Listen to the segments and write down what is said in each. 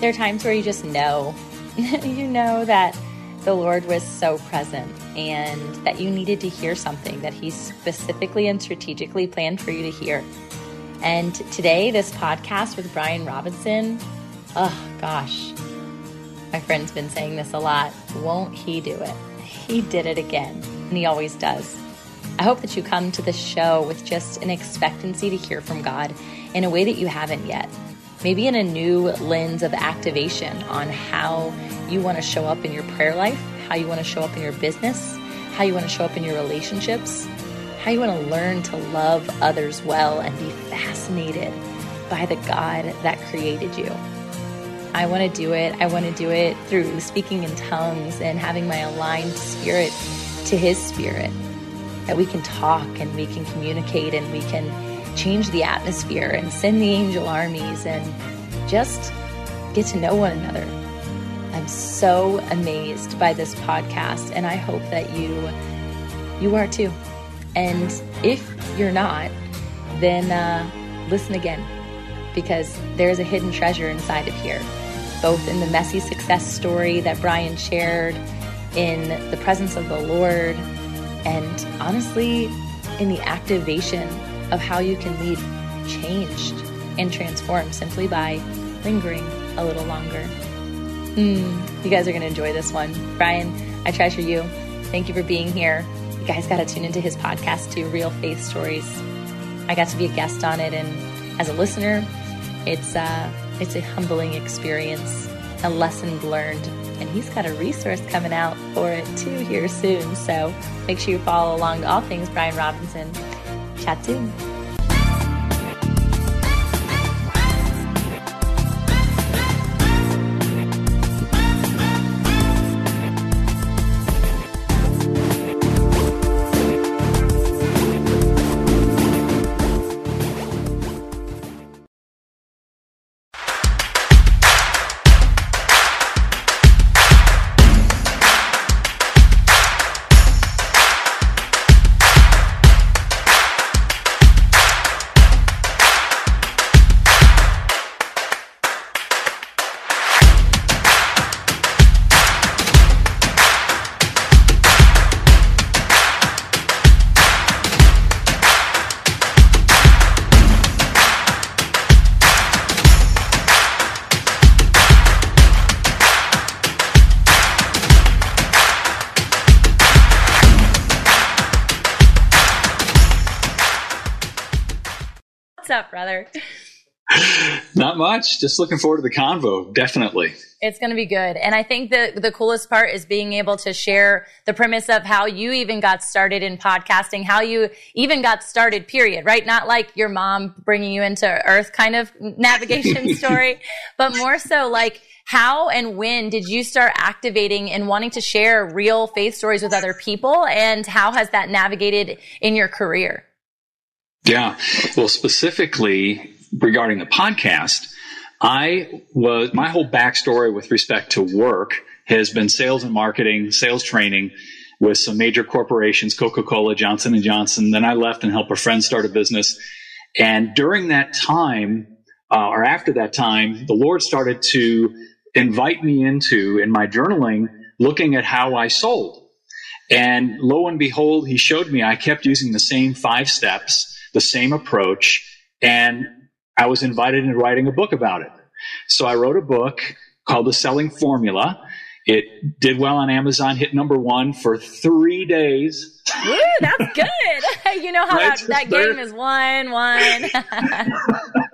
There are times where you just know, you know that the Lord was so present and that you needed to hear something that He specifically and strategically planned for you to hear. And today, this podcast with Brian Robinson, oh gosh, my friend's been saying this a lot. Won't he do it? He did it again, and he always does. I hope that you come to the show with just an expectancy to hear from God in a way that you haven't yet. Maybe in a new lens of activation on how you want to show up in your prayer life, how you want to show up in your business, how you want to show up in your relationships, how you want to learn to love others well and be fascinated by the God that created you. I want to do it. I want to do it through speaking in tongues and having my aligned spirit to His spirit that we can talk and we can communicate and we can change the atmosphere and send the angel armies and just get to know one another. I'm so amazed by this podcast and I hope that you you are too. And if you're not, then uh, listen again because there's a hidden treasure inside of here, both in the messy success story that Brian shared, in the presence of the Lord, and honestly, in the activation of how you can lead changed and transformed simply by lingering a little longer. Mm, you guys are going to enjoy this one. Brian, I treasure you. Thank you for being here. You guys got to tune into his podcast too, Real Faith Stories. I got to be a guest on it, and as a listener, it's uh, it's a humbling experience, a lesson learned and he's got a resource coming out for it too here soon. So make sure you follow along to all things Brian Robinson. Chat soon. Much. Just looking forward to the convo. Definitely. It's going to be good. And I think the, the coolest part is being able to share the premise of how you even got started in podcasting, how you even got started, period, right? Not like your mom bringing you into earth kind of navigation story, but more so like, how and when did you start activating and wanting to share real faith stories with other people? And how has that navigated in your career? Yeah. Well, specifically regarding the podcast, I was, my whole backstory with respect to work has been sales and marketing, sales training with some major corporations, Coca-Cola, Johnson Johnson. Then I left and helped a friend start a business. And during that time, uh, or after that time, the Lord started to invite me into, in my journaling, looking at how I sold. And lo and behold, he showed me I kept using the same five steps the same approach. And I was invited into writing a book about it. So I wrote a book called The Selling Formula. It did well on Amazon, hit number one for three days. Woo, that's good. you know how right? that, that game is one, one.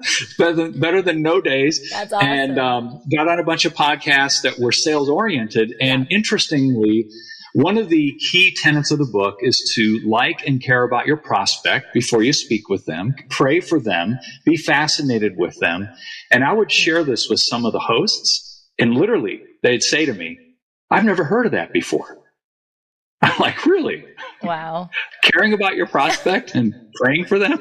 better, than, better than no days. That's awesome. And um, got on a bunch of podcasts that were sales oriented. And interestingly, one of the key tenets of the book is to like and care about your prospect before you speak with them, pray for them, be fascinated with them. And I would share this with some of the hosts, and literally they'd say to me, I've never heard of that before. I'm like, really? Wow. Caring about your prospect and praying for them?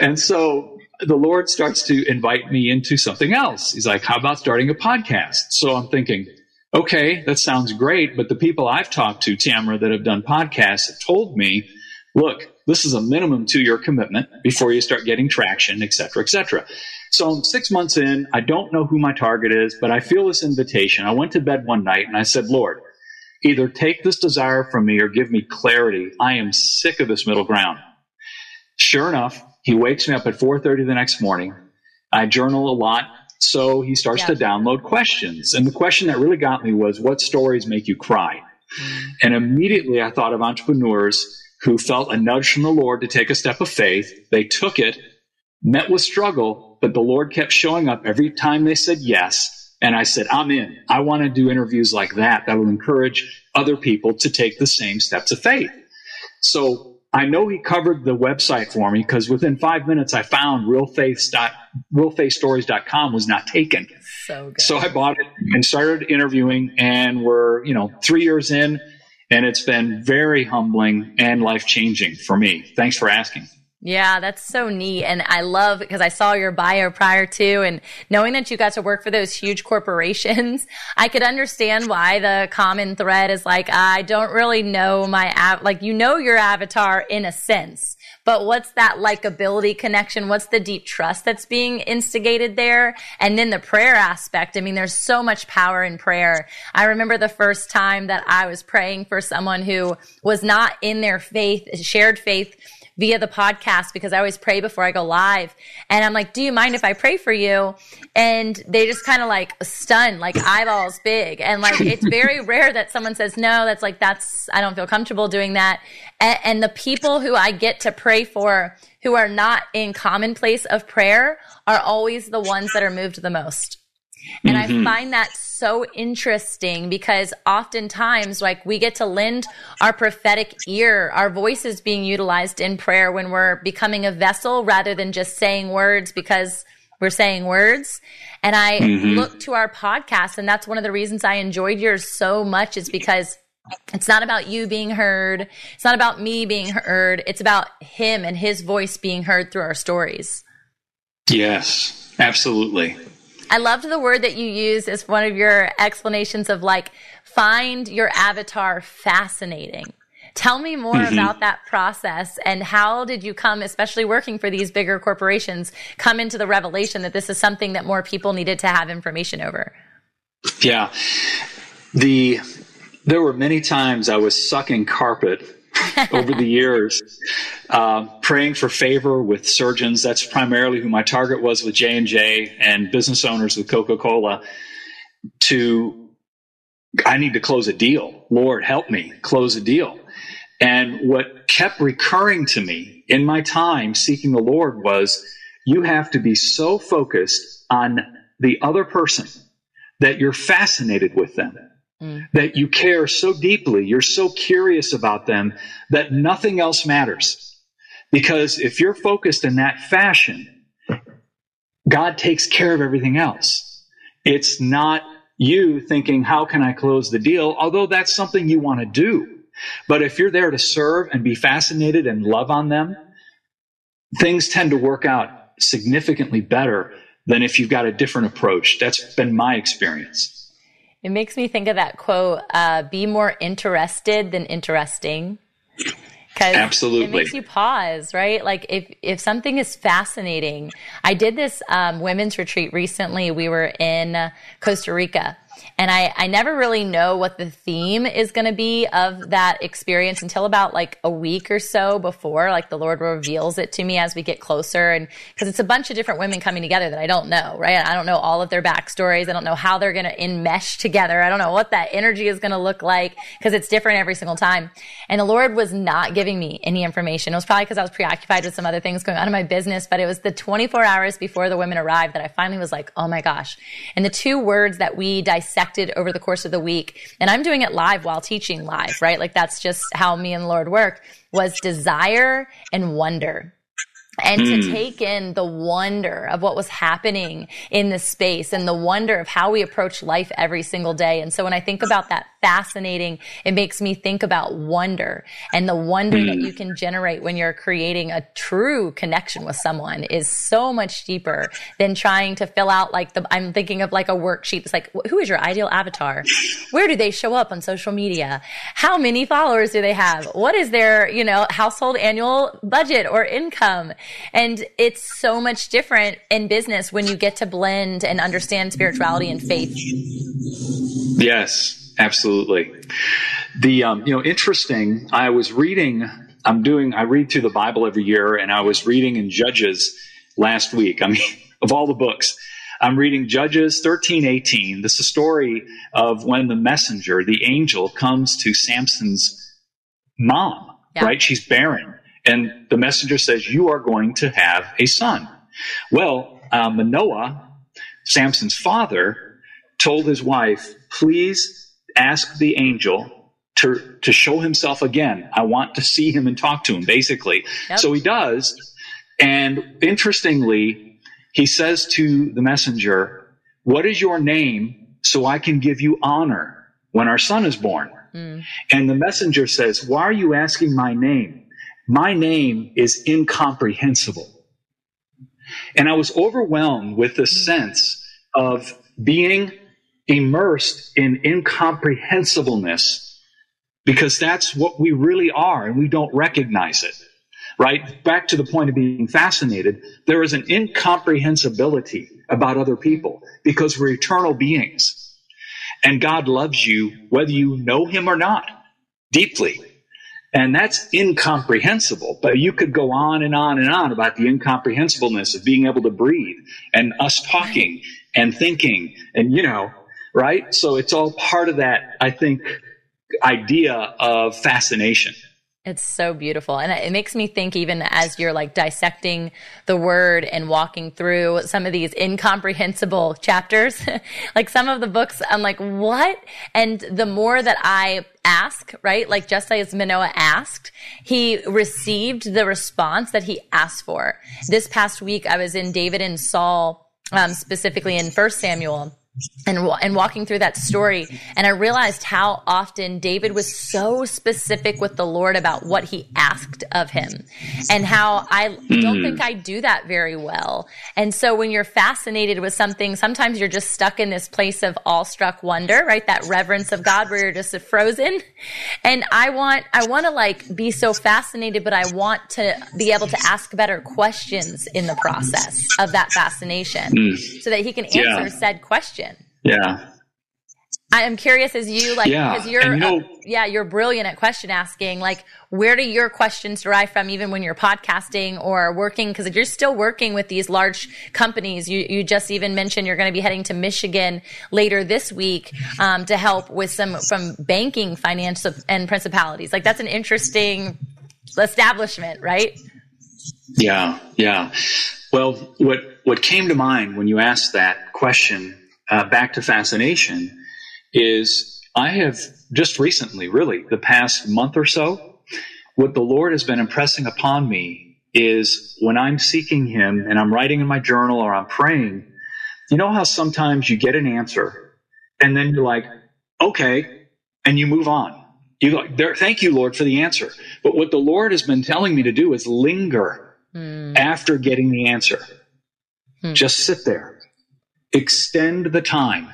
And so the Lord starts to invite me into something else. He's like, how about starting a podcast? So I'm thinking, okay, that sounds great. But the people I've talked to, Tamra, that have done podcasts have told me, look, this is a minimum to your commitment before you start getting traction, et cetera, et cetera. So I'm six months in. I don't know who my target is, but I feel this invitation. I went to bed one night and I said, Lord, either take this desire from me or give me clarity. I am sick of this middle ground. Sure enough, he wakes me up at 4:30 the next morning. I journal a lot, so he starts yeah. to download questions. And the question that really got me was what stories make you cry? Mm. And immediately I thought of entrepreneurs who felt a nudge from the Lord to take a step of faith. They took it, met with struggle, but the Lord kept showing up every time they said yes. And I said, I'm in. I want to do interviews like that that will encourage other people to take the same steps of faith. So I know he covered the website for me because within five minutes I found realfaithstories.com was not taken. So, good. so I bought it and started interviewing and we're, you know, three years in and it's been very humbling and life changing for me. Thanks for asking. Yeah, that's so neat. And I love because I saw your bio prior to and knowing that you got to work for those huge corporations, I could understand why the common thread is like, I don't really know my, av-. like, you know, your avatar in a sense, but what's that likability connection? What's the deep trust that's being instigated there? And then the prayer aspect. I mean, there's so much power in prayer. I remember the first time that I was praying for someone who was not in their faith, shared faith via the podcast because I always pray before I go live. And I'm like, do you mind if I pray for you? And they just kind of like stunned, like eyeballs big. And like, it's very rare that someone says, no, that's like, that's, I don't feel comfortable doing that. And, and the people who I get to pray for who are not in commonplace of prayer are always the ones that are moved the most. And mm-hmm. I find that so interesting because oftentimes, like, we get to lend our prophetic ear, our voices being utilized in prayer when we're becoming a vessel rather than just saying words because we're saying words. And I mm-hmm. look to our podcast, and that's one of the reasons I enjoyed yours so much is because it's not about you being heard. It's not about me being heard. It's about him and his voice being heard through our stories. Yes, absolutely. I loved the word that you used as one of your explanations of like, find your avatar fascinating. Tell me more mm-hmm. about that process and how did you come, especially working for these bigger corporations, come into the revelation that this is something that more people needed to have information over? Yeah. The there were many times I was sucking carpet over the years, uh, praying for favor with surgeons. That's primarily who my target was with J and J and business owners with Coca Cola. To I need to close a deal. Lord, help me close a deal. And what kept recurring to me in my time seeking the Lord was, you have to be so focused on the other person that you're fascinated with them Mm. That you care so deeply, you're so curious about them that nothing else matters. Because if you're focused in that fashion, God takes care of everything else. It's not you thinking, how can I close the deal? Although that's something you want to do. But if you're there to serve and be fascinated and love on them, things tend to work out significantly better than if you've got a different approach. That's been my experience. It makes me think of that quote, uh, be more interested than interesting. Absolutely. It makes you pause, right? Like if, if something is fascinating, I did this, um, women's retreat recently. We were in Costa Rica and I, I never really know what the theme is going to be of that experience until about like a week or so before, like the Lord reveals it to me as we get closer. And because it's a bunch of different women coming together that I don't know, right? I don't know all of their backstories. I don't know how they're going to enmesh together. I don't know what that energy is going to look like because it's different every single time. And the Lord was not giving me any information. It was probably because I was preoccupied with some other things going on in my business, but it was the 24 hours before the women arrived that I finally was like, oh my gosh. And the two words that we dissect over the course of the week. And I'm doing it live while teaching live, right? Like that's just how me and the Lord work was desire and wonder and mm. to hmm. take in the wonder of what was happening in the space and the wonder of how we approach life every single day. And so when I think about that fascinating. It makes me think about wonder and the wonder mm. that you can generate when you're creating a true connection with someone is so much deeper than trying to fill out like the, I'm thinking of like a worksheet. It's like, who is your ideal avatar? Where do they show up on social media? How many followers do they have? What is their, you know, household annual budget or income? And it's so much different in business when you get to blend and understand spirituality and faith. Yes, absolutely. The, um, you know, interesting, I was reading, I'm doing, I read through the Bible every year and I was reading in Judges last week. I mean, of all the books, I'm reading Judges 13, 18. This is a story of when the messenger, the angel, comes to Samson's mom, yeah. right? She's barren. And the messenger says, You are going to have a son. Well, uh, Manoah, Samson's father, told his wife, Please ask the angel to, to show himself again. I want to see him and talk to him, basically. Yep. So he does. And interestingly, he says to the messenger, What is your name so I can give you honor when our son is born? Mm. And the messenger says, Why are you asking my name? My name is incomprehensible. And I was overwhelmed with the sense of being immersed in incomprehensibleness because that's what we really are and we don't recognize it right? Back to the point of being fascinated, there is an incomprehensibility about other people because we're eternal beings. And God loves you whether you know him or not deeply. And that's incomprehensible. But you could go on and on and on about the incomprehensibleness of being able to breathe and us talking and thinking and, you know, right? So it's all part of that, I think, idea of fascination. It's so beautiful. And it makes me think, even as you're like dissecting the word and walking through some of these incomprehensible chapters, like some of the books, I'm like, what? And the more that I ask, right? Like just as Manoah asked, he received the response that he asked for. This past week, I was in David and Saul, um, specifically in First Samuel and and walking through that story and I realized how often David was so specific with the Lord about what he asked of him and how I don't think I do that very well. And so when you're fascinated with something, sometimes you're just stuck in this place of awestruck wonder, right? That reverence of God where you're just frozen. And I want I want to like be so fascinated but I want to be able to ask better questions in the process of that fascination mm. so that he can answer yeah. said question yeah. I am curious as you like because yeah. you're you know, uh, yeah you're brilliant at question asking like where do your questions derive from even when you're podcasting or working because you're still working with these large companies you you just even mentioned you're going to be heading to Michigan later this week um, to help with some from banking finance and principalities like that's an interesting establishment right yeah yeah well what what came to mind when you asked that question uh, back to fascination is I have just recently, really, the past month or so, what the Lord has been impressing upon me is when I'm seeking Him and I'm writing in my journal or I'm praying, you know how sometimes you get an answer and then you're like, okay, and you move on. You like, there, thank you, Lord, for the answer. But what the Lord has been telling me to do is linger mm. after getting the answer. Mm. Just sit there extend the time.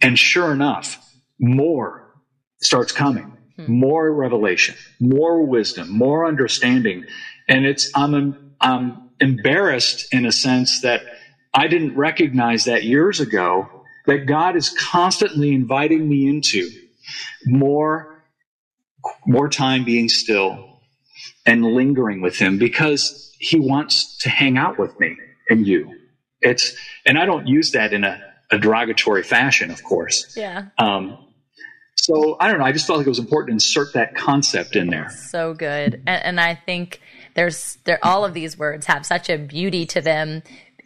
And sure enough, more starts coming. Hmm. More revelation, more wisdom, more understanding. And it's, I'm, I'm embarrassed in a sense that I didn't recognize that years ago that God is constantly inviting me into more, more time being still and lingering with him because he wants to hang out with me and you. It's and I don't use that in a, a derogatory fashion, of course. Yeah. Um, so I don't know. I just felt like it was important to insert that concept in there. So good, and, and I think there's there all of these words have such a beauty to them,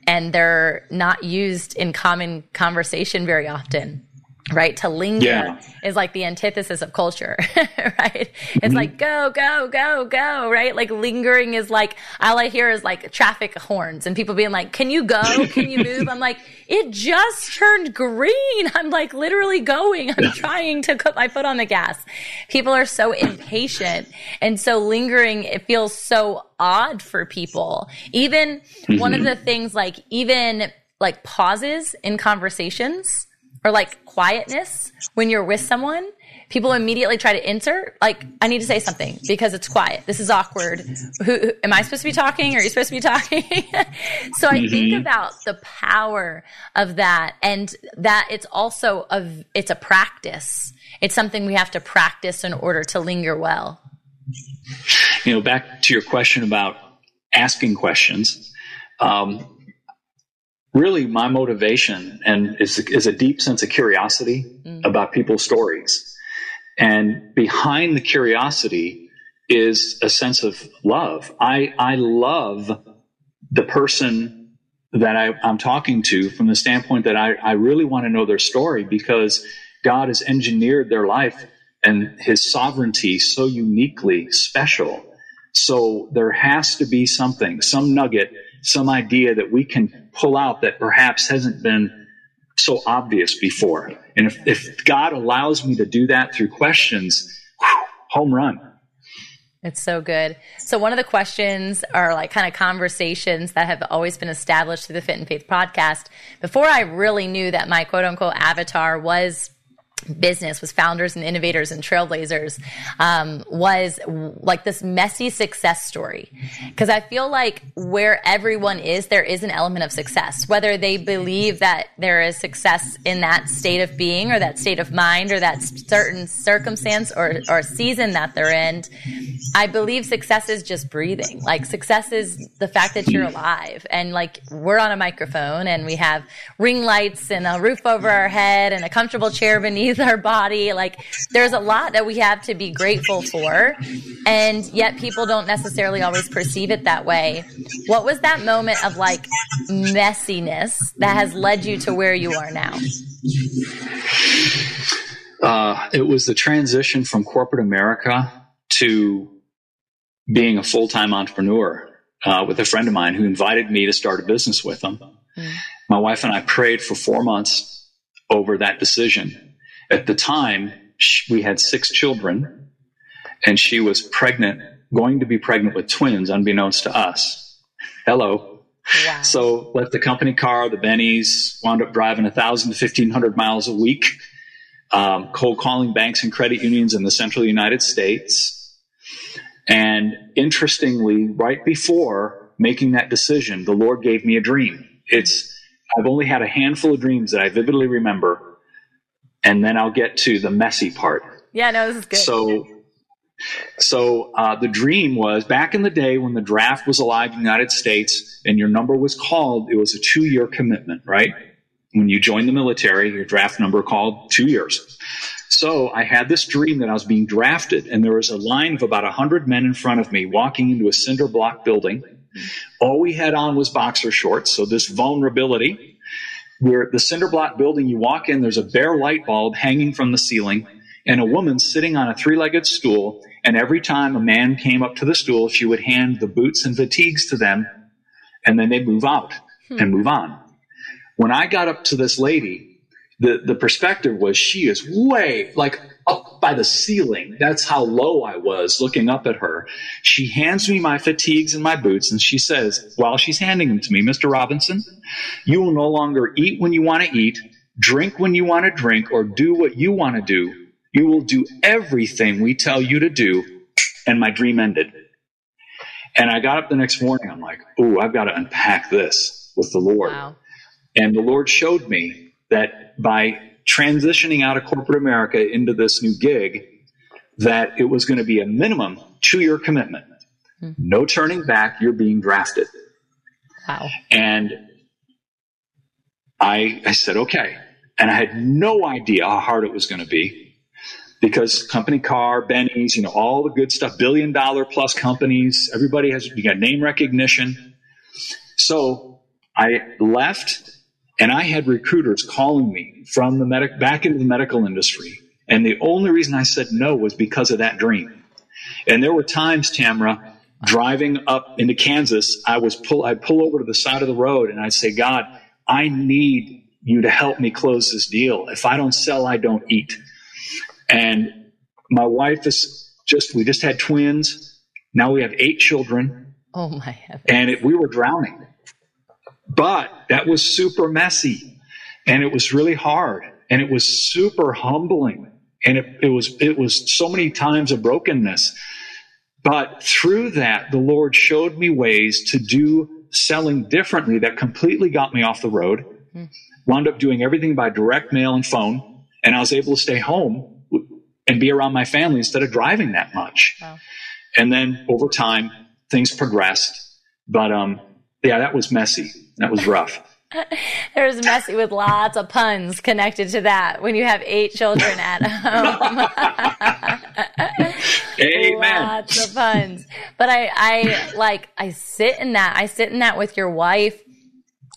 and they're not used in common conversation very often right? To linger yeah. is like the antithesis of culture, right? It's mm-hmm. like go, go, go, go, right? Like lingering is like all I hear is like traffic horns and people being like, "Can you go? Can you move?" I'm like, it just turned green. I'm like literally going. I'm trying to put my foot on the gas. People are so impatient. And so lingering, it feels so odd for people. Even mm-hmm. one of mm-hmm. the things like, even like pauses in conversations or like quietness when you're with someone people immediately try to insert like i need to say something because it's quiet. This is awkward. Who, who am i supposed to be talking? Are you supposed to be talking? So i mm-hmm. think about the power of that and that it's also a it's a practice. It's something we have to practice in order to linger well. You know back to your question about asking questions um, really my motivation and is, is a deep sense of curiosity mm. about people's stories and behind the curiosity is a sense of love. I, I love the person that I, am talking to from the standpoint that I, I really want to know their story because God has engineered their life and his sovereignty so uniquely special. So there has to be something, some nugget, some idea that we can pull out that perhaps hasn't been so obvious before. And if, if God allows me to do that through questions, whew, home run. It's so good. So one of the questions are like kind of conversations that have always been established through the Fit in Faith podcast. Before I really knew that my quote unquote avatar was business was founders and innovators and trailblazers um, was like this messy success story. Because i feel like where everyone is there is an element of success. Whether they believe that there is success in that state of being or that state of mind or that certain circumstance or, or season that they're in i believe success is just breathing like success is the fact that you're alive and like we're on a microphone and we have ring lights and a roof over our head and a comfortable chair beneath our body. Like there's a lot that we have to be grateful for. And yet people don't necessarily always perceive it that way. What was that moment of like messiness that has led you to where you are now? Uh, it was the transition from corporate America to being a full time entrepreneur uh, with a friend of mine who invited me to start a business with him. Mm. My wife and I prayed for four months over that decision. At the time, we had six children, and she was pregnant, going to be pregnant with twins, unbeknownst to us. Hello. Wow. So left the company car, the Bennies, wound up driving 1,000 to 1,500 miles a week, um, cold calling banks and credit unions in the central United States. And interestingly, right before making that decision, the Lord gave me a dream. It's, I've only had a handful of dreams that I vividly remember and then I'll get to the messy part. Yeah, no, this is good. So, so uh, the dream was back in the day when the draft was alive in the United States and your number was called, it was a two year commitment, right? When you joined the military, your draft number called two years. So I had this dream that I was being drafted, and there was a line of about 100 men in front of me walking into a cinder block building. All we had on was boxer shorts, so this vulnerability where the cinder block building, you walk in, there's a bare light bulb hanging from the ceiling and a woman sitting on a three legged stool. And every time a man came up to the stool, she would hand the boots and fatigues to them and then they move out hmm. and move on. When I got up to this lady, the, the perspective was she is way like up by the ceiling. That's how low I was looking up at her. She hands me my fatigues and my boots and she says, while she's handing them to me, Mr. Robinson, you will no longer eat when you want to eat, drink when you want to drink, or do what you want to do. You will do everything we tell you to do. And my dream ended. And I got up the next morning. I'm like, oh, I've got to unpack this with the Lord. Wow. And the Lord showed me that by transitioning out of corporate America into this new gig, that it was going to be a minimum two year commitment. Mm-hmm. No turning back. You're being drafted. Wow. And I, I said, okay. And I had no idea how hard it was going to be because company car, Benny's, you know, all the good stuff, billion dollar plus companies, everybody has, you got name recognition. So I left and I had recruiters calling me from the medic back into the medical industry. And the only reason I said no was because of that dream. And there were times, Tamra, driving up into Kansas, I was pull I'd pull over to the side of the road and I'd say, God, I need you to help me close this deal. If I don't sell, I don't eat. And my wife is just, we just had twins. Now we have eight children. Oh my heavens. And it, we were drowning. But that was super messy and it was really hard and it was super humbling. And it, it was, it was so many times of brokenness. But through that, the Lord showed me ways to do selling differently that completely got me off the road. Wound up doing everything by direct mail and phone. And I was able to stay home and be around my family instead of driving that much. Wow. And then over time, things progressed. But um, yeah, that was messy. That was rough. There's messy with lots of puns connected to that when you have eight children at home. Amen. Lots of puns. But I, I like, I sit in that. I sit in that with your wife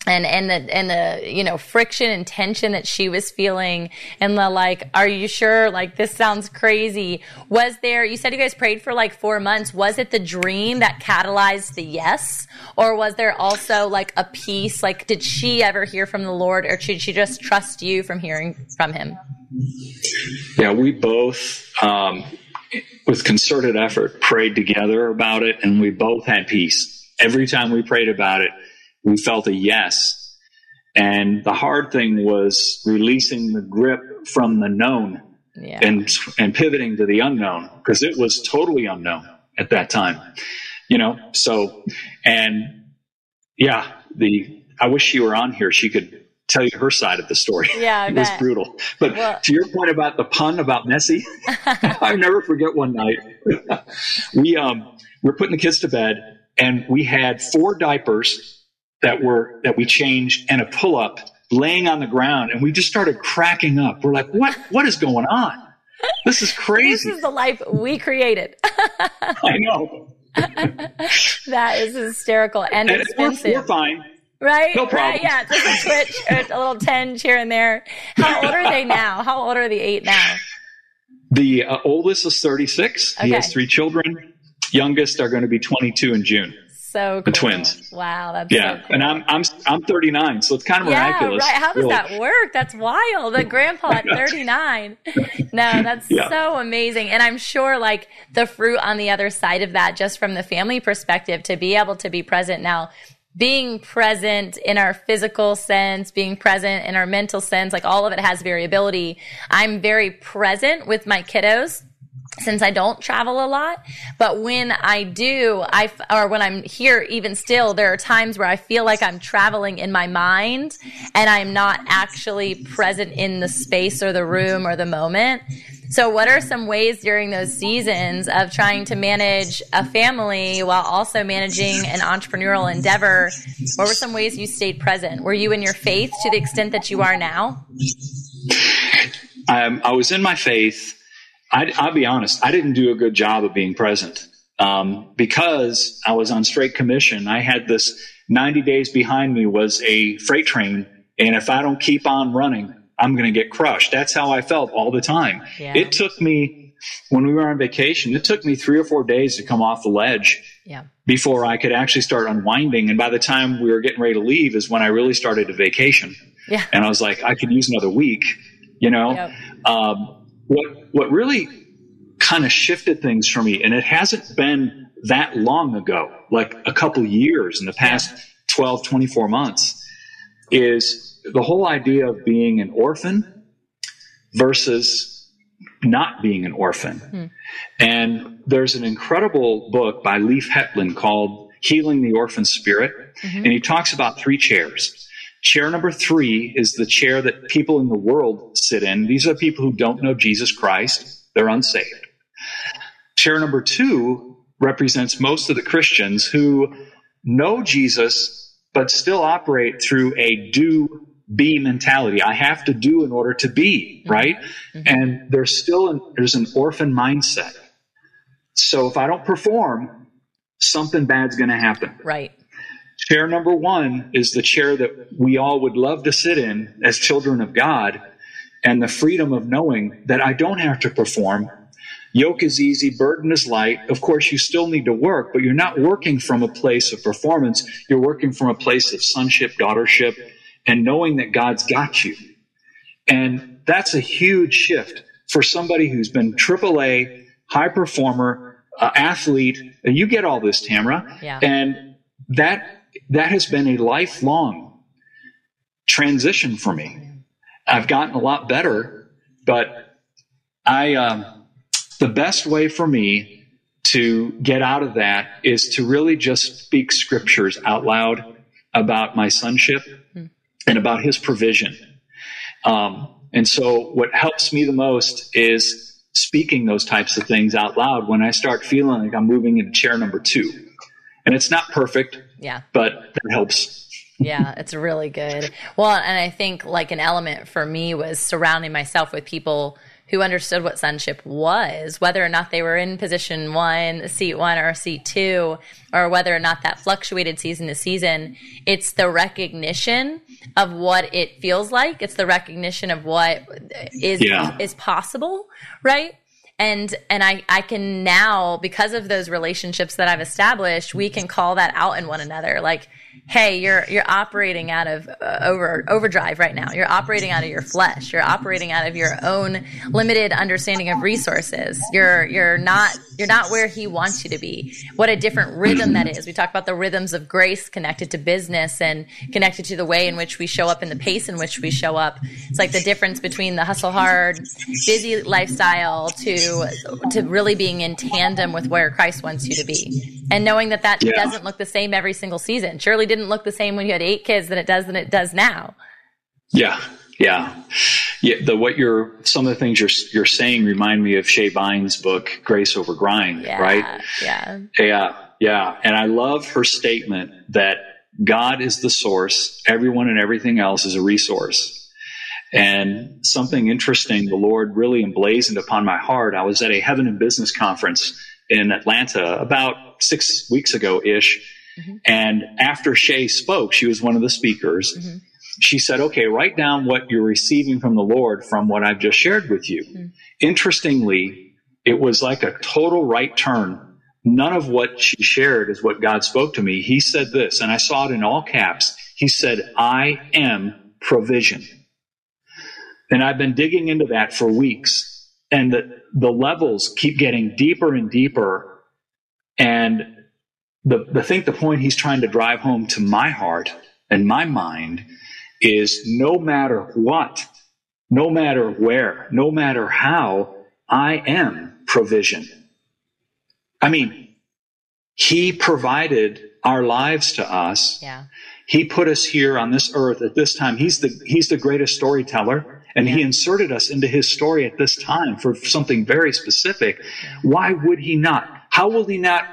and and the and the you know friction and tension that she was feeling and the like are you sure? Like this sounds crazy. Was there you said you guys prayed for like 4 months. Was it the dream that catalyzed the yes? Or was there also like a peace? Like did she ever hear from the lord or should she just trust you from hearing from him? Yeah we both um, with concerted effort prayed together about it and we both had peace. Every time we prayed about it we felt a yes. And the hard thing was releasing the grip from the known yeah. and, and pivoting to the unknown because it was totally unknown at that time, you know? So, and yeah, the, I wish she were on here. She could tell you her side of the story. Yeah, it was brutal. But well, to your point about the pun about messy, I never forget one night we um we we're putting the kids to bed and we had four diapers that were that we changed and a pull up laying on the ground and we just started cracking up. We're like, what what is going on? This is crazy. this is the life we created. I know. that is hysterical and, and expensive. We're, we're, fine. Right? No problem. Right, yeah, just a twitch, a little tinge here and there. How old are they now? How old are the eight now? The uh, oldest is 36. Okay. He has three children. Youngest are going to be 22 in June so cool. The twins. Wow, that's yeah. So cool. And I'm I'm I'm 39, so it's kind of yeah, miraculous. Right. How does really. that work? That's wild. The grandpa at 39. no, that's yeah. so amazing. And I'm sure like the fruit on the other side of that, just from the family perspective, to be able to be present now being present in our physical sense, being present in our mental sense, like all of it has variability. I'm very present with my kiddos since I don't travel a lot. But when I do, I, or when I'm here, even still, there are times where I feel like I'm traveling in my mind and I'm not actually present in the space or the room or the moment. So what are some ways during those seasons of trying to manage a family while also managing an entrepreneurial endeavor? What were some ways you stayed present? Were you in your faith to the extent that you are now? Um, I was in my faith I, will be honest, I didn't do a good job of being present um, because I was on straight commission. I had this 90 days behind me was a freight train, and if I don't keep on running, I'm going to get crushed. That's how I felt all the time. Yeah. It took me when we were on vacation. It took me three or four days to come off the ledge. Yeah. Before I could actually start unwinding, and by the time we were getting ready to leave, is when I really started a vacation. Yeah. And I was like, I could use another week, you know. Yep. Um, what what really kind of shifted things for me, and it hasn't been that long ago, like a couple years in the past 12, 24 months, is the whole idea of being an orphan versus not being an orphan. Hmm. And there's an incredible book by Leif Hetland called Healing the Orphan Spirit. Mm-hmm. And he talks about three chairs. Chair number three is the chair that people in the world sit in. These are people who don't know Jesus Christ. They're unsaved. Chair number two represents most of the Christians who know Jesus, but still operate through a do be mentality. I have to do in order to be, mm-hmm. right? Mm-hmm. And there's still an, there's an orphan mindset. So if I don't perform, something bad's going to happen. Right. Chair number one is the chair that we all would love to sit in as children of God and the freedom of knowing that I don't have to perform. Yoke is easy, burden is light. Of course, you still need to work, but you're not working from a place of performance. You're working from a place of sonship, daughtership, and knowing that God's got you. And that's a huge shift for somebody who's been AAA, high performer, uh, athlete. You get all this, Tamra. Yeah. And that that has been a lifelong transition for me. I've gotten a lot better, but I um, the best way for me to get out of that is to really just speak scriptures out loud about my sonship mm. and about his provision. Um, and so, what helps me the most is speaking those types of things out loud when I start feeling like I'm moving into chair number two. And it's not perfect, yeah, but that helps yeah, it's really good. Well, and I think like an element for me was surrounding myself with people who understood what sonship was, whether or not they were in position one, seat one, or seat two, or whether or not that fluctuated season to season. It's the recognition of what it feels like. It's the recognition of what is yeah. is possible, right? And and I I can now because of those relationships that I've established, we can call that out in one another. Like hey, you're you're operating out of uh, over overdrive right now. You're operating out of your flesh. You're operating out of your own limited understanding of resources. You're you're not you're not where he wants you to be. What a different rhythm that is. We talk about the rhythms of grace connected to business and connected to the way in which we show up and the pace in which we show up. It's like the difference between the hustle hard, busy lifestyle to to really being in tandem with where Christ wants you to be. And knowing that that yeah. doesn't look the same every single season. Surely didn't look the same when you had eight kids than it does than it does now. Yeah, yeah, yeah. The what you're some of the things you're you're saying remind me of Shae Bynes' book Grace Over Grind, yeah, right? Yeah, yeah, yeah. And I love her statement that God is the source, everyone and everything else is a resource. And something interesting the Lord really emblazoned upon my heart. I was at a Heaven and Business conference in Atlanta about six weeks ago ish Mm-hmm. And after Shae spoke, she was one of the speakers. Mm-hmm. She said, okay, write down what you're receiving from the Lord from what I've just shared with you. Mm-hmm. Interestingly, it was like a total right turn. None of what she shared is what God spoke to me. He said this, and I saw it in all caps. He said, I am provision. And I've been digging into that for weeks. And the, the levels keep getting deeper and deeper. And the, the think the point he's trying to drive home to my heart and my mind is no matter what, no matter where, no matter how, I am provision. I mean, he provided our lives to us. Yeah. He put us here on this earth at this time. He's the, he's the greatest storyteller and yeah. he inserted us into his story at this time for something very specific. Why would he not? How will he not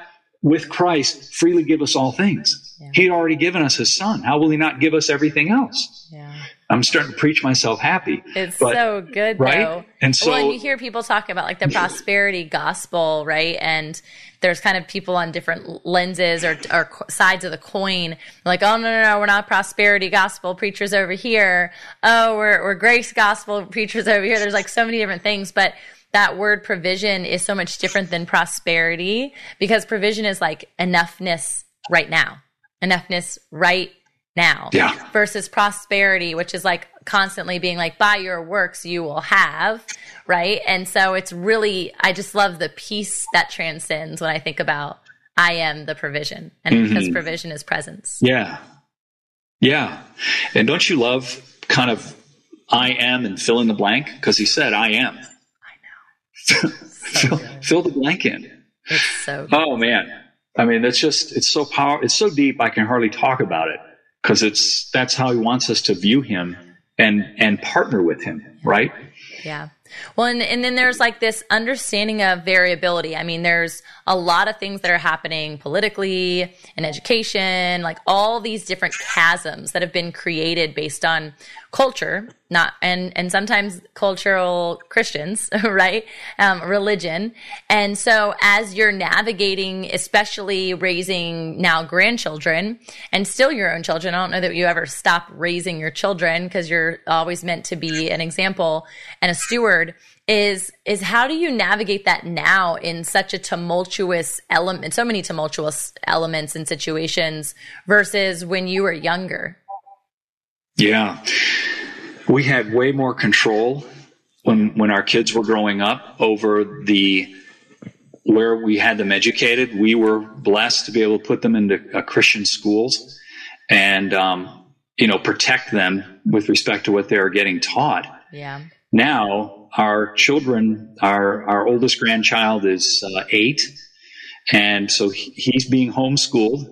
with Christ freely give us all things. Yeah. He'd already given us his son. How will he not give us everything else? Yeah. I'm starting to preach myself happy. It's but, so good, right? Though. And so, well, and you hear people talk about like the prosperity gospel, right? And there's kind of people on different lenses or, or sides of the coin, like, oh no, no, no, we're not prosperity gospel preachers over here. Oh, we're we're grace gospel preachers over here. There's like so many different things, but that word provision is so much different than prosperity because provision is like enoughness right now, enoughness right now yeah. versus prosperity, which is like constantly being like, by your works you will have, right? And so it's really, I just love the peace that transcends when I think about I am the provision and mm-hmm. because provision is presence. Yeah. Yeah. And don't you love kind of I am and fill in the blank? Because he said, I am. Fill, fill, the blank in. It's so. Good. Oh man, I mean, it's just it's so power. It's so deep. I can hardly talk about it because it's that's how he wants us to view him and and partner with him, right? Yeah. Well, and, and then there's like this understanding of variability. I mean, there's a lot of things that are happening politically and education, like all these different chasms that have been created based on culture, not and and sometimes cultural Christians, right? Um, religion, and so as you're navigating, especially raising now grandchildren and still your own children, I don't know that you ever stop raising your children because you're always meant to be an example and a steward is is how do you navigate that now in such a tumultuous element so many tumultuous elements and situations versus when you were younger Yeah. We had way more control when when our kids were growing up over the where we had them educated. We were blessed to be able to put them into uh, Christian schools and um, you know protect them with respect to what they are getting taught. Yeah. Now our children, our our oldest grandchild is uh, eight, and so he's being homeschooled,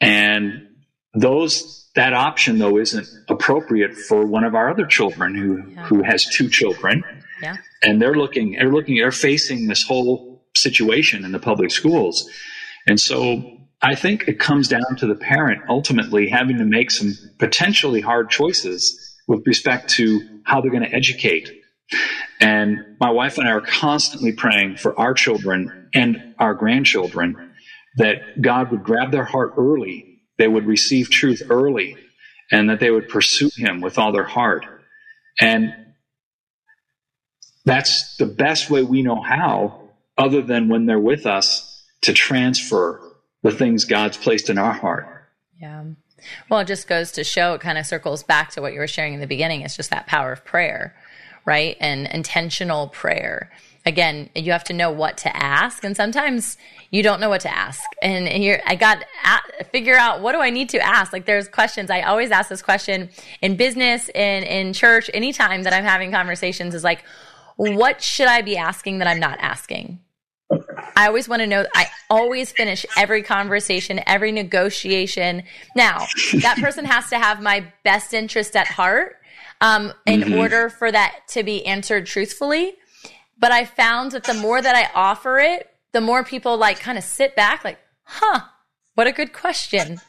and those that option though isn't appropriate for one of our other children who yeah. who has two children. Yeah. And they're looking they're looking they're facing this whole situation in the public schools. And so I think it comes down to the parent ultimately having to make some potentially hard choices with respect to how they're going to educate. And my wife and I are constantly praying for our children and our grandchildren that God would grab their heart early they would receive truth early and that they would pursue him with all their heart. And that's the best way we know how, other than when they're with us, to transfer the things God's placed in our heart. Yeah. Well, it just goes to show, it kind of circles back to what you were sharing in the beginning. It's just that power of prayer, right? And intentional prayer again, you have to know what to ask. And sometimes you don't know what to ask. And here, I got to figure out what do I need to ask? Like there's questions. I always ask this question in business, in, in church, anytime that I'm having conversations is like, what should I be asking that I'm not asking? I always want to know. I always finish every conversation, every negotiation. Now, that person has to have my best interest at heart um, in mm-hmm. order for that to be answered truthfully. But I found that the more that I offer it, the more people like kind of sit back, like, huh, what a good question.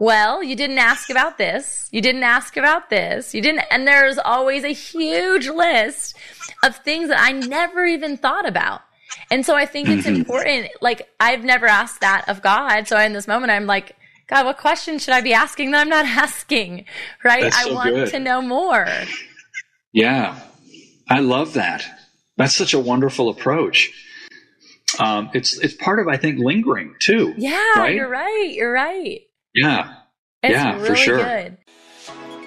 Well, you didn't ask about this. You didn't ask about this. You didn't. And there's always a huge list of things that I never even thought about. And so I think it's mm-hmm. important. Like, I've never asked that of God. So in this moment, I'm like, God, what question should I be asking that I'm not asking? Right? So I want good. to know more. Yeah. I love that. That's such a wonderful approach. Um, it's it's part of I think lingering too. Yeah, right? you're right. You're right. Yeah, it's yeah, really for sure. Good.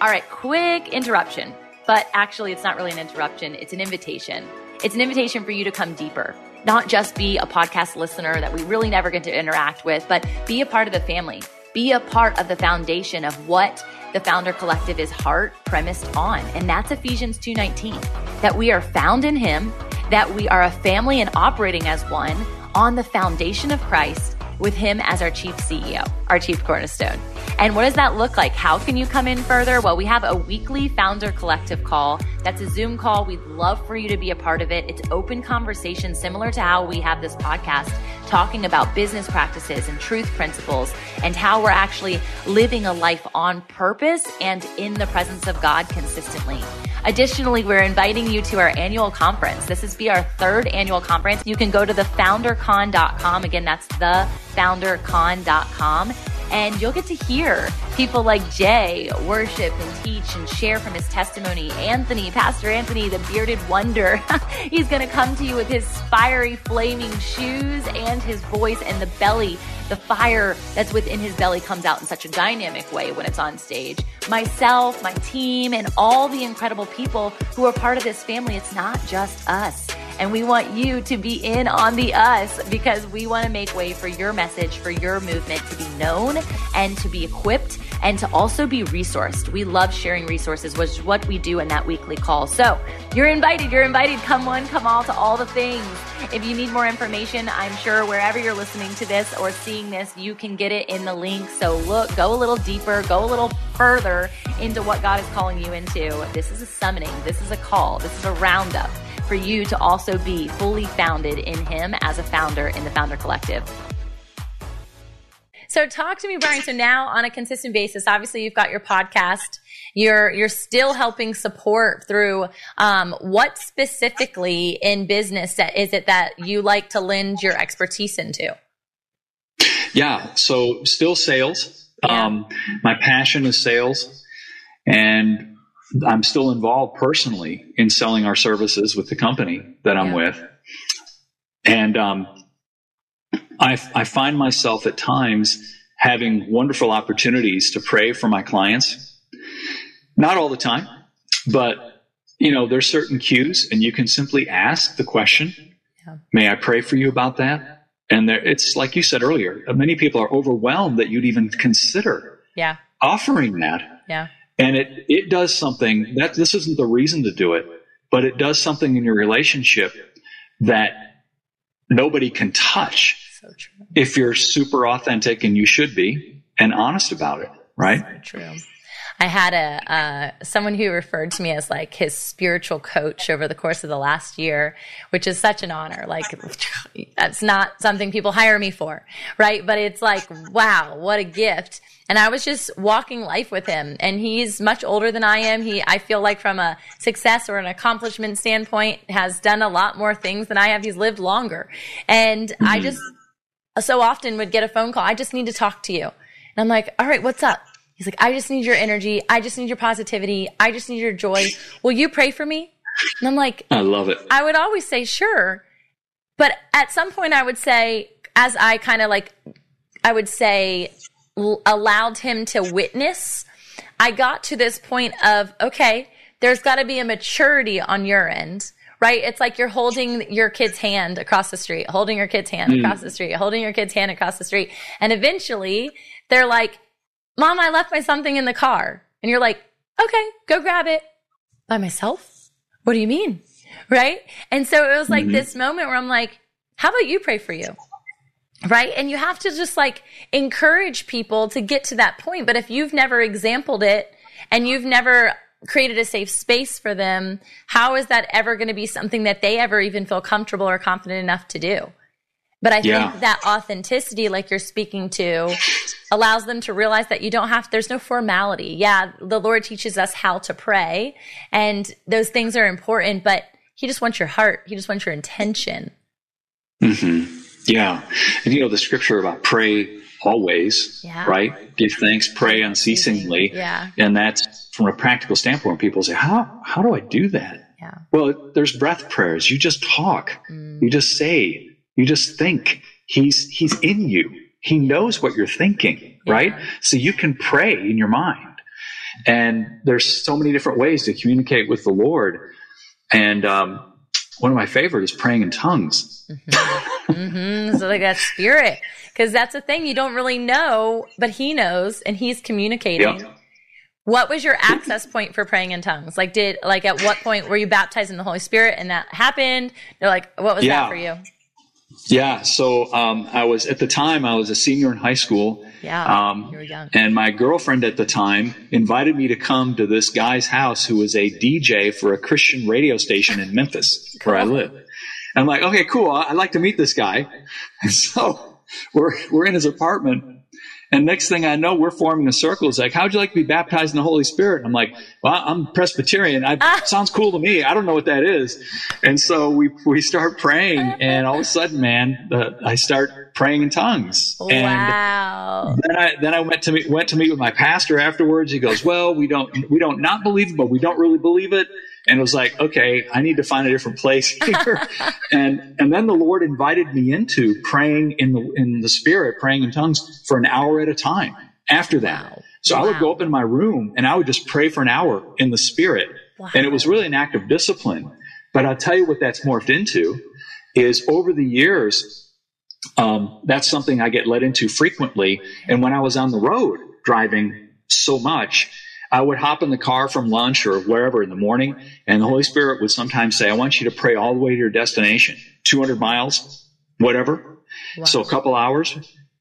All right, quick interruption, but actually, it's not really an interruption. It's an invitation. It's an invitation for you to come deeper. Not just be a podcast listener that we really never get to interact with, but be a part of the family. Be a part of the foundation of what the Founder Collective is heart premised on, and that's Ephesians 2:19. That we are found in him, that we are a family and operating as one on the foundation of Christ with him as our chief CEO, our chief cornerstone. And what does that look like? How can you come in further? Well, we have a weekly founder collective call. That's a Zoom call. We'd love for you to be a part of it. It's open conversation, similar to how we have this podcast, talking about business practices and truth principles and how we're actually living a life on purpose and in the presence of God consistently. Additionally, we're inviting you to our annual conference. This is be our third annual conference. You can go to thefoundercon.com. Again, that's thefoundercon.com and you'll get to hear people like Jay worship and teach and share from his testimony. Anthony, Pastor Anthony, the bearded wonder, he's going to come to you with his fiery, flaming shoes and his voice and the belly. The fire that's within his belly comes out in such a dynamic way when it's on stage. Myself, my team, and all the incredible people who are part of this family. It's not just us. And we want you to be in on the us because we want to make way for your message, for your movement to be known and to be equipped and to also be resourced. We love sharing resources, which is what we do in that weekly call. So you're invited. You're invited. Come one, come all to all the things. If you need more information, I'm sure wherever you're listening to this or seeing this, you can get it in the link. So look, go a little deeper, go a little further into what God is calling you into. This is a summoning. This is a call. This is a roundup for you to also be fully founded in Him as a founder in the Founder Collective. So talk to me, Brian. So now on a consistent basis, obviously you've got your podcast. You're you're still helping support through um, what specifically in business that is it that you like to lend your expertise into? Yeah, so still sales. Yeah. Um, my passion is sales, and I'm still involved personally in selling our services with the company that I'm yeah. with. And um, I, I find myself at times having wonderful opportunities to pray for my clients not all the time, but you know, there's certain cues and you can simply ask the question, yeah. may I pray for you about that? And there, it's like you said earlier, many people are overwhelmed that you'd even consider yeah. offering that. Yeah. And it, it does something that this isn't the reason to do it, but it does something in your relationship that nobody can touch so if you're super authentic and you should be and honest about it, right? So true. I had a uh, someone who referred to me as like his spiritual coach over the course of the last year, which is such an honor. Like that's not something people hire me for, right? But it's like, wow, what a gift. And I was just walking life with him, and he's much older than I am. He, I feel like, from a success or an accomplishment standpoint, has done a lot more things than I have. He's lived longer, and mm-hmm. I just so often would get a phone call. I just need to talk to you, and I'm like, all right, what's up? He's like, I just need your energy. I just need your positivity. I just need your joy. Will you pray for me? And I'm like, I love it. I would always say, sure. But at some point, I would say, as I kind of like, I would say, allowed him to witness, I got to this point of, okay, there's got to be a maturity on your end right? It's like you're holding your kid's hand across the street, holding your kid's hand mm. across the street, holding your kid's hand across the street. And eventually they're like, Mom, I left my something in the car. And you're like, okay, go grab it by myself. What do you mean? Right. And so it was like mm-hmm. this moment where I'm like, how about you pray for you? Right. And you have to just like encourage people to get to that point. But if you've never exampled it and you've never created a safe space for them, how is that ever going to be something that they ever even feel comfortable or confident enough to do? But I yeah. think that authenticity, like you're speaking to, allows them to realize that you don't have, there's no formality. Yeah, the Lord teaches us how to pray and those things are important, but He just wants your heart. He just wants your intention. Mm-hmm. Yeah. And you know, the scripture about pray always, yeah. right? Give thanks, pray unceasingly. Yeah. And that's from a practical standpoint. People say, how, how do I do that? Yeah. Well, there's breath prayers. You just talk. Mm. You just say, you just think. He's, he's in you. He knows what you're thinking, yeah. right? So you can pray in your mind. And there's so many different ways to communicate with the Lord. And um, one of my favorite is praying in tongues. Mm-hmm. Mm-hmm. So like that spirit, because that's the thing you don't really know, but He knows, and He's communicating. Yep. What was your access point for praying in tongues? Like, did like at what point were you baptized in the Holy Spirit and that happened? They're like, what was yeah. that for you? Yeah. So um, I was at the time I was a senior in high school. Yeah. Um, you were young. And my girlfriend at the time invited me to come to this guy's house who was a DJ for a Christian radio station in Memphis, cool. where I live. And I'm like, okay, cool. I'd like to meet this guy. And so we're we're in his apartment and next thing I know, we're forming a circle. It's like, how'd you like to be baptized in the Holy Spirit? I'm like, well, I'm Presbyterian. I, ah. Sounds cool to me. I don't know what that is. And so we, we start praying and all of a sudden, man, the, I start praying in tongues. And wow. then I, then I went to meet, went to meet with my pastor afterwards. He goes, well, we don't, we don't not believe it, but we don't really believe it and it was like, okay, I need to find a different place here. and and then the Lord invited me into praying in the in the spirit, praying in tongues for an hour at a time after that. Wow. So wow. I would go up in my room and I would just pray for an hour in the spirit. Wow. And it was really an act of discipline. But I'll tell you what that's morphed into is over the years, um, that's something I get led into frequently. And when I was on the road driving so much, I would hop in the car from lunch or wherever in the morning, and the Holy Spirit would sometimes say, I want you to pray all the way to your destination, 200 miles, whatever. Wow. So a couple hours.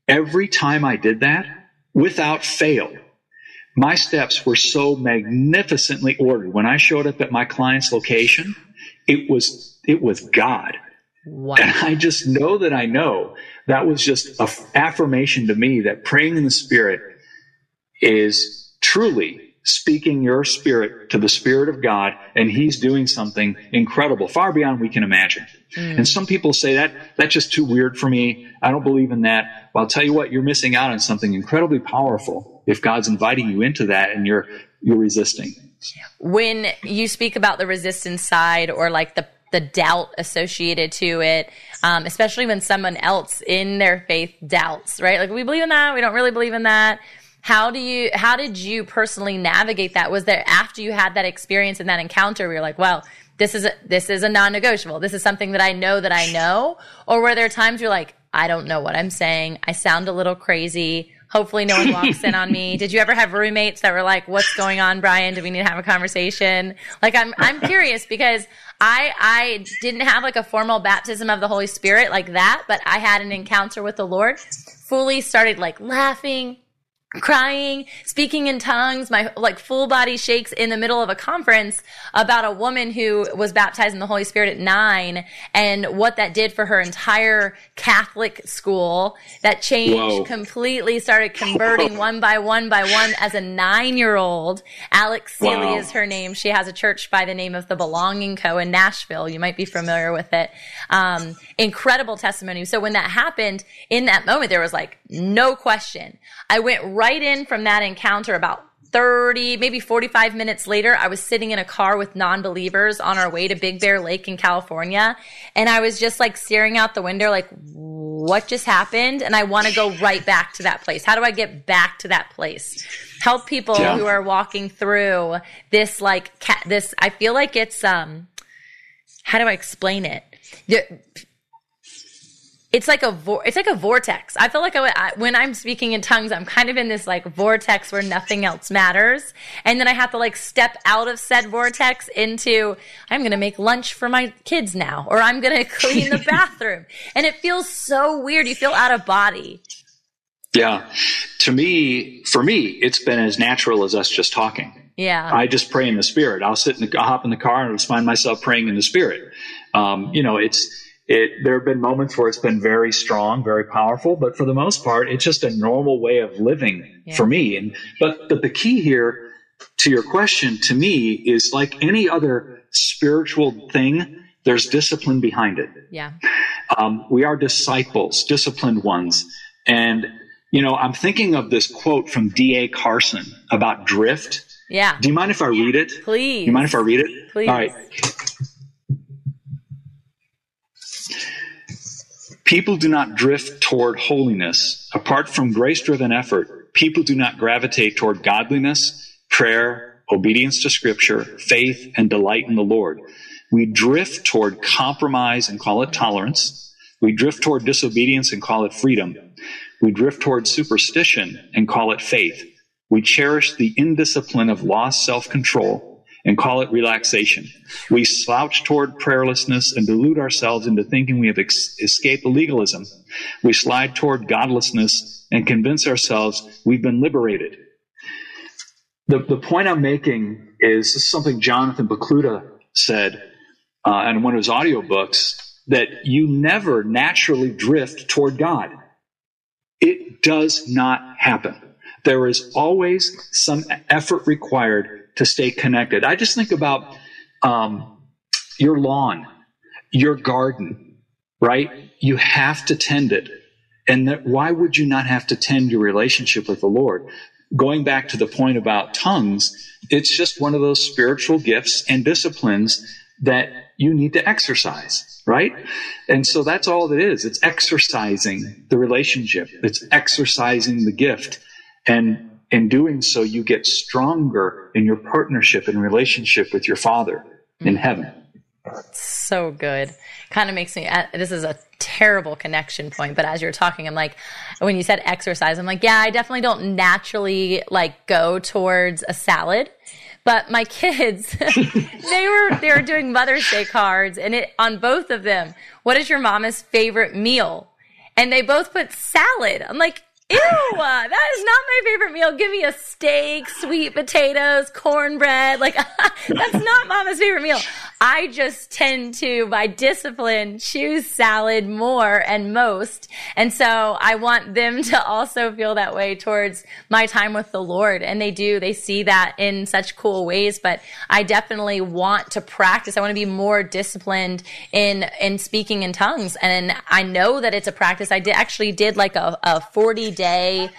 Every time I did that, without fail, my steps were so magnificently ordered. When I showed up at my client's location, it was, it was God. Wow. And I just know that I know that was just an affirmation to me that praying in the Spirit is truly speaking your spirit to the Spirit of God, and He's doing something incredible, far beyond we can imagine. Mm. And some people say that that's just too weird for me. I don't believe in that. Well, I'll tell you what, you're missing out on something incredibly powerful if God's inviting you into that and you're you're resisting. When you speak about the resistance side or like the the doubt associated to it, um, especially when someone else in their faith doubts, right? Like we believe in that, we don't really believe in that How do you how did you personally navigate that? Was there after you had that experience and that encounter where you're like, well, this is a, this is a non-negotiable. This is something that I know that I know, or were there times you're like, I don't know what I'm saying. I sound a little crazy. Hopefully no one walks in on me. Did you ever have roommates that were like, what's going on, Brian? Do we need to have a conversation? Like, I'm, I'm curious because I, I didn't have like a formal baptism of the Holy Spirit like that, but I had an encounter with the Lord, fully started like laughing, crying, speaking in tongues, my like full body shakes in the middle of a conference about a woman who was baptized in the Holy Spirit at nine and what that did for her entire Catholic school. That changed Whoa. completely, started converting one by one by one as a nine year old. Alex Seeley wow. is her name. She has a church by the name of the Belonging Co. in Nashville. You might be familiar with it. Um, incredible testimony. So when that happened in that moment, there was like no question. I went right in from that encounter about 30, maybe 45 minutes later, I was sitting in a car with non believers on our way to Big Bear Lake in California. And I was just like staring out the window, like, what just happened? And I want to go right back to that place. How do I get back to that place? Help people yeah. who are walking through this, like, this, I feel like it's, um, how do I explain it? It's like a vo- it's like a vortex. I feel like I, I, when I'm speaking in tongues, I'm kind of in this like vortex where nothing else matters, and then I have to like step out of said vortex into I'm going to make lunch for my kids now, or I'm going to clean the bathroom, and it feels so weird. You feel out of body. Yeah, to me, for me, it's been as natural as us just talking. Yeah, I just pray in the spirit. I'll sit in the, I'll hop in the car and I'll find myself praying in the spirit. Um, you know, it's it, there have been moments where it's been very strong, very powerful, but for the most part, it's just a normal way of living yeah. for me. And but but the key here to your question to me is like any other spiritual thing. There's discipline behind it. Yeah. Um, we are disciples, disciplined ones, and you know I'm thinking of this quote from D.A. Carson about drift. Yeah. Do you mind if I read it? Please. Do you mind if I read it? Please. All right. People do not drift toward holiness. Apart from grace driven effort, people do not gravitate toward godliness, prayer, obedience to scripture, faith, and delight in the Lord. We drift toward compromise and call it tolerance. We drift toward disobedience and call it freedom. We drift toward superstition and call it faith. We cherish the indiscipline of lost self control and call it relaxation. We slouch toward prayerlessness and delude ourselves into thinking we have ex- escaped legalism. We slide toward godlessness and convince ourselves we've been liberated. The, the point I'm making is, is something Jonathan Pokluda said uh, in one of his audiobooks that you never naturally drift toward God. It does not happen. There is always some effort required to stay connected. I just think about um, your lawn, your garden, right? You have to tend it. And that, why would you not have to tend your relationship with the Lord? Going back to the point about tongues, it's just one of those spiritual gifts and disciplines that you need to exercise, right? And so that's all it is. It's exercising the relationship. It's exercising the gift. And in doing so, you get stronger in your partnership and relationship with your Father in mm-hmm. heaven. So good. Kind of makes me, uh, this is a terrible connection point, but as you're talking, I'm like, when you said exercise, I'm like, yeah, I definitely don't naturally like go towards a salad. But my kids, they were they were doing Mother's Day cards, and it on both of them. What is your mama's favorite meal? And they both put salad. I'm like, Ew, that is not my favorite meal. Give me a steak, sweet potatoes, cornbread. Like, that's not mama's favorite meal. I just tend to, by discipline, choose salad more and most. And so I want them to also feel that way towards my time with the Lord. And they do, they see that in such cool ways. But I definitely want to practice. I want to be more disciplined in, in speaking in tongues. And I know that it's a practice. I did actually did like a, a 40 day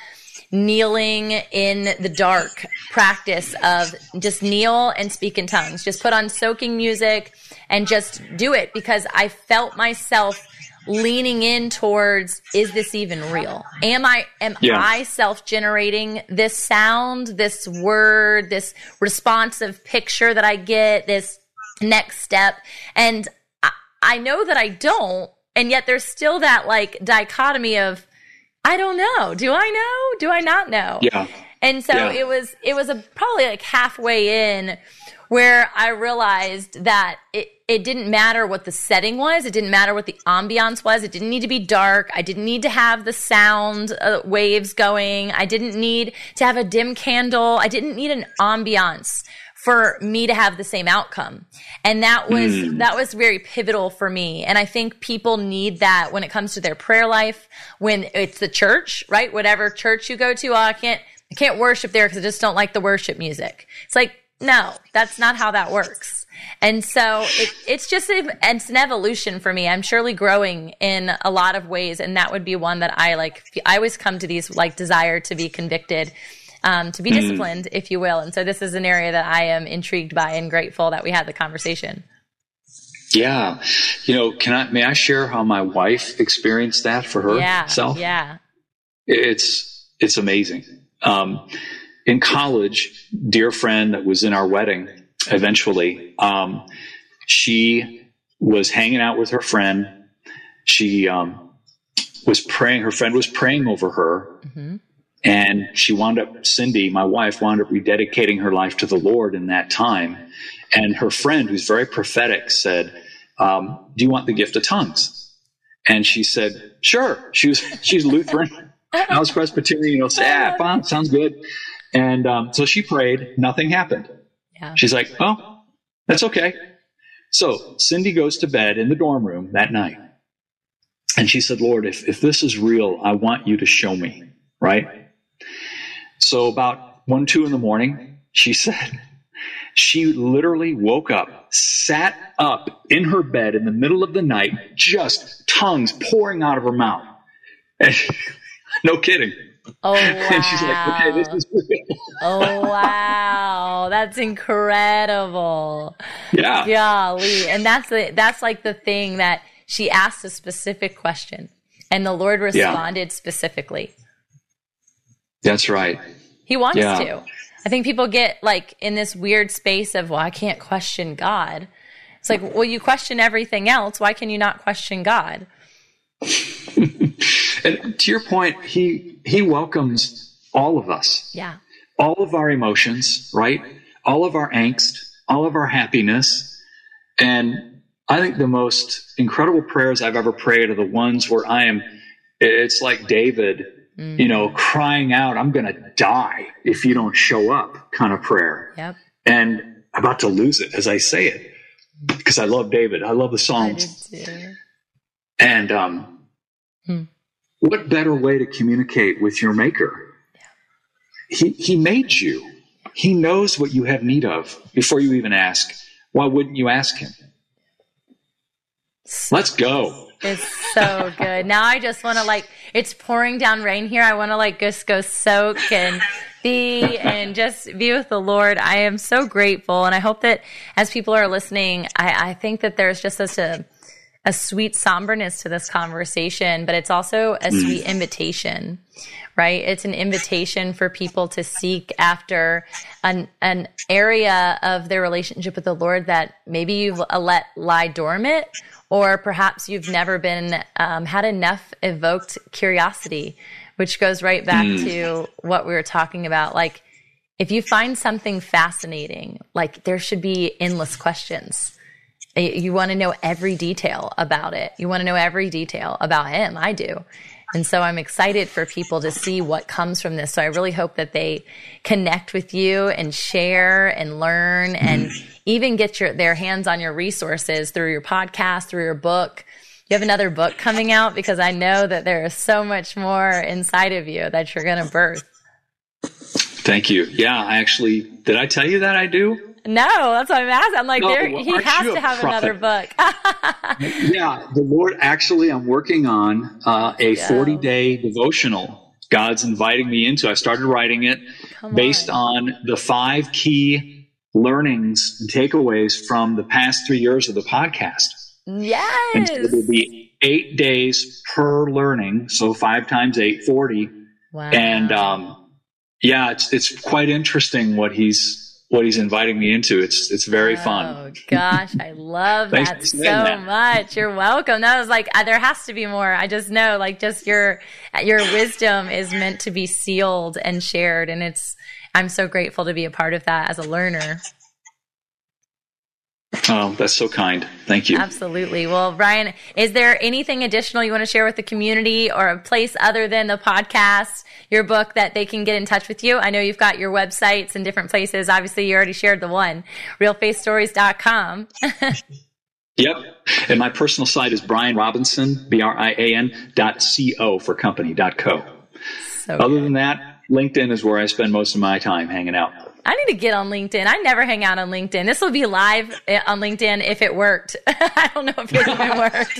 kneeling in the dark practice of just kneel and speak in tongues. Just put on soaking music and just do it because I felt myself leaning in towards is this even real? Am I am yeah. I self-generating this sound, this word, this responsive picture that I get, this next step? And I, I know that I don't, and yet there's still that like dichotomy of I don't know. Do I know? Do I not know? Yeah. And so yeah. it was it was a, probably like halfway in where I realized that it it didn't matter what the setting was. It didn't matter what the ambiance was. It didn't need to be dark. I didn't need to have the sound uh, waves going. I didn't need to have a dim candle. I didn't need an ambiance for me to have the same outcome. And that was, mm. that was very pivotal for me. And I think people need that when it comes to their prayer life, when it's the church, right? Whatever church you go to, oh, I can't, I can't worship there because I just don't like the worship music. It's like, no, that's not how that works. And so it, it's just a, it's an evolution for me. I'm surely growing in a lot of ways, and that would be one that I like. I always come to these like desire to be convicted, um, to be mm. disciplined, if you will. And so this is an area that I am intrigued by and grateful that we had the conversation. Yeah, you know, can I may I share how my wife experienced that for herself? Yeah, yeah. It's it's amazing. Um, in college, dear friend that was in our wedding eventually, um, she was hanging out with her friend. She um, was praying. Her friend was praying over her. Mm-hmm. And she wound up, Cindy, my wife, wound up rededicating her life to the Lord in that time. And her friend, who's very prophetic, said, um, Do you want the gift of tongues? And she said, Sure. She was she's Lutheran. I was Presbyterian. You know, say, ah, fine, sounds good. And um, so she prayed, nothing happened. Yeah. She's like, oh, that's okay. So Cindy goes to bed in the dorm room that night. And she said, Lord, if, if this is real, I want you to show me, right? So about one, two in the morning, she said, she literally woke up, sat up in her bed in the middle of the night, just tongues pouring out of her mouth. And no kidding. Oh wow! and she's like, "Okay, this is real." oh wow, that's incredible. Yeah, golly, and that's the that's like the thing that she asked a specific question, and the Lord responded yeah. specifically. That's right. He wants yeah. to. I think people get like in this weird space of, well, I can't question God. It's like, well, you question everything else. Why can you not question God? And to your point, he he welcomes all of us. Yeah. All of our emotions, right? All of our angst, all of our happiness. And I think the most incredible prayers I've ever prayed are the ones where I am it's like David, mm. you know, crying out, I'm going to die if you don't show up kind of prayer. Yep. And about to lose it as I say it because I love David. I love the Psalms. And um, hmm what better way to communicate with your maker? He, he made you. He knows what you have need of before you even ask. Why wouldn't you ask him? Let's go. It's so good. now I just want to like, it's pouring down rain here. I want to like just go soak and be and just be with the Lord. I am so grateful. And I hope that as people are listening, I, I think that there's just such a, a sweet somberness to this conversation, but it's also a mm. sweet invitation, right? It's an invitation for people to seek after an, an area of their relationship with the Lord that maybe you've let lie dormant, or perhaps you've never been, um, had enough evoked curiosity, which goes right back mm. to what we were talking about. Like, if you find something fascinating, like there should be endless questions you want to know every detail about it. You want to know every detail about him. I do. And so I'm excited for people to see what comes from this. So I really hope that they connect with you and share and learn and mm. even get your, their hands on your resources through your podcast, through your book. You have another book coming out because I know that there is so much more inside of you that you're going to birth. Thank you. Yeah, I actually, did I tell you that I do? No, that's what I'm asking. I'm like, no, there, he has to have another book. yeah, the Lord actually, I'm working on uh, a 40 day devotional. God's inviting me into. I started writing it Come based on. on the five key learnings and takeaways from the past three years of the podcast. Yes. And so there'll be eight days per learning. So five times eight, 40. Wow. And, um, yeah, it's, it's quite interesting what he's, what he's inviting me into. It's, it's very oh, fun. Oh gosh. I love that so that. much. You're welcome. That was like, uh, there has to be more. I just know like just your, your wisdom is meant to be sealed and shared. And it's, I'm so grateful to be a part of that as a learner. Oh, that's so kind. Thank you. Absolutely. Well, Brian, is there anything additional you want to share with the community or a place other than the podcast, your book that they can get in touch with you? I know you've got your websites and different places. Obviously, you already shared the one, realfaithstories.com. yep. And my personal site is Brian Robinson, B R I A N dot C O for company dot co. So Other good. than that, LinkedIn is where I spend most of my time hanging out. I need to get on LinkedIn. I never hang out on LinkedIn. This will be live eh, on LinkedIn if it worked. I don't know if it even worked.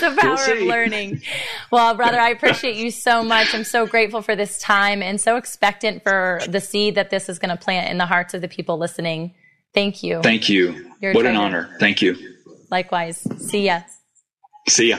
the power we'll of learning. Well, brother, I appreciate you so much. I'm so grateful for this time and so expectant for the seed that this is going to plant in the hearts of the people listening. Thank you. Thank you. You're what an honor. Thank you. Likewise. See ya. See ya.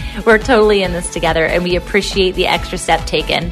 we're totally in this together and we appreciate the extra step taken.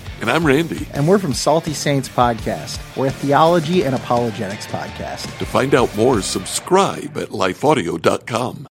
And I'm Randy. And we're from Salty Saints Podcast. We're a theology and apologetics podcast. To find out more, subscribe at lifeaudio.com.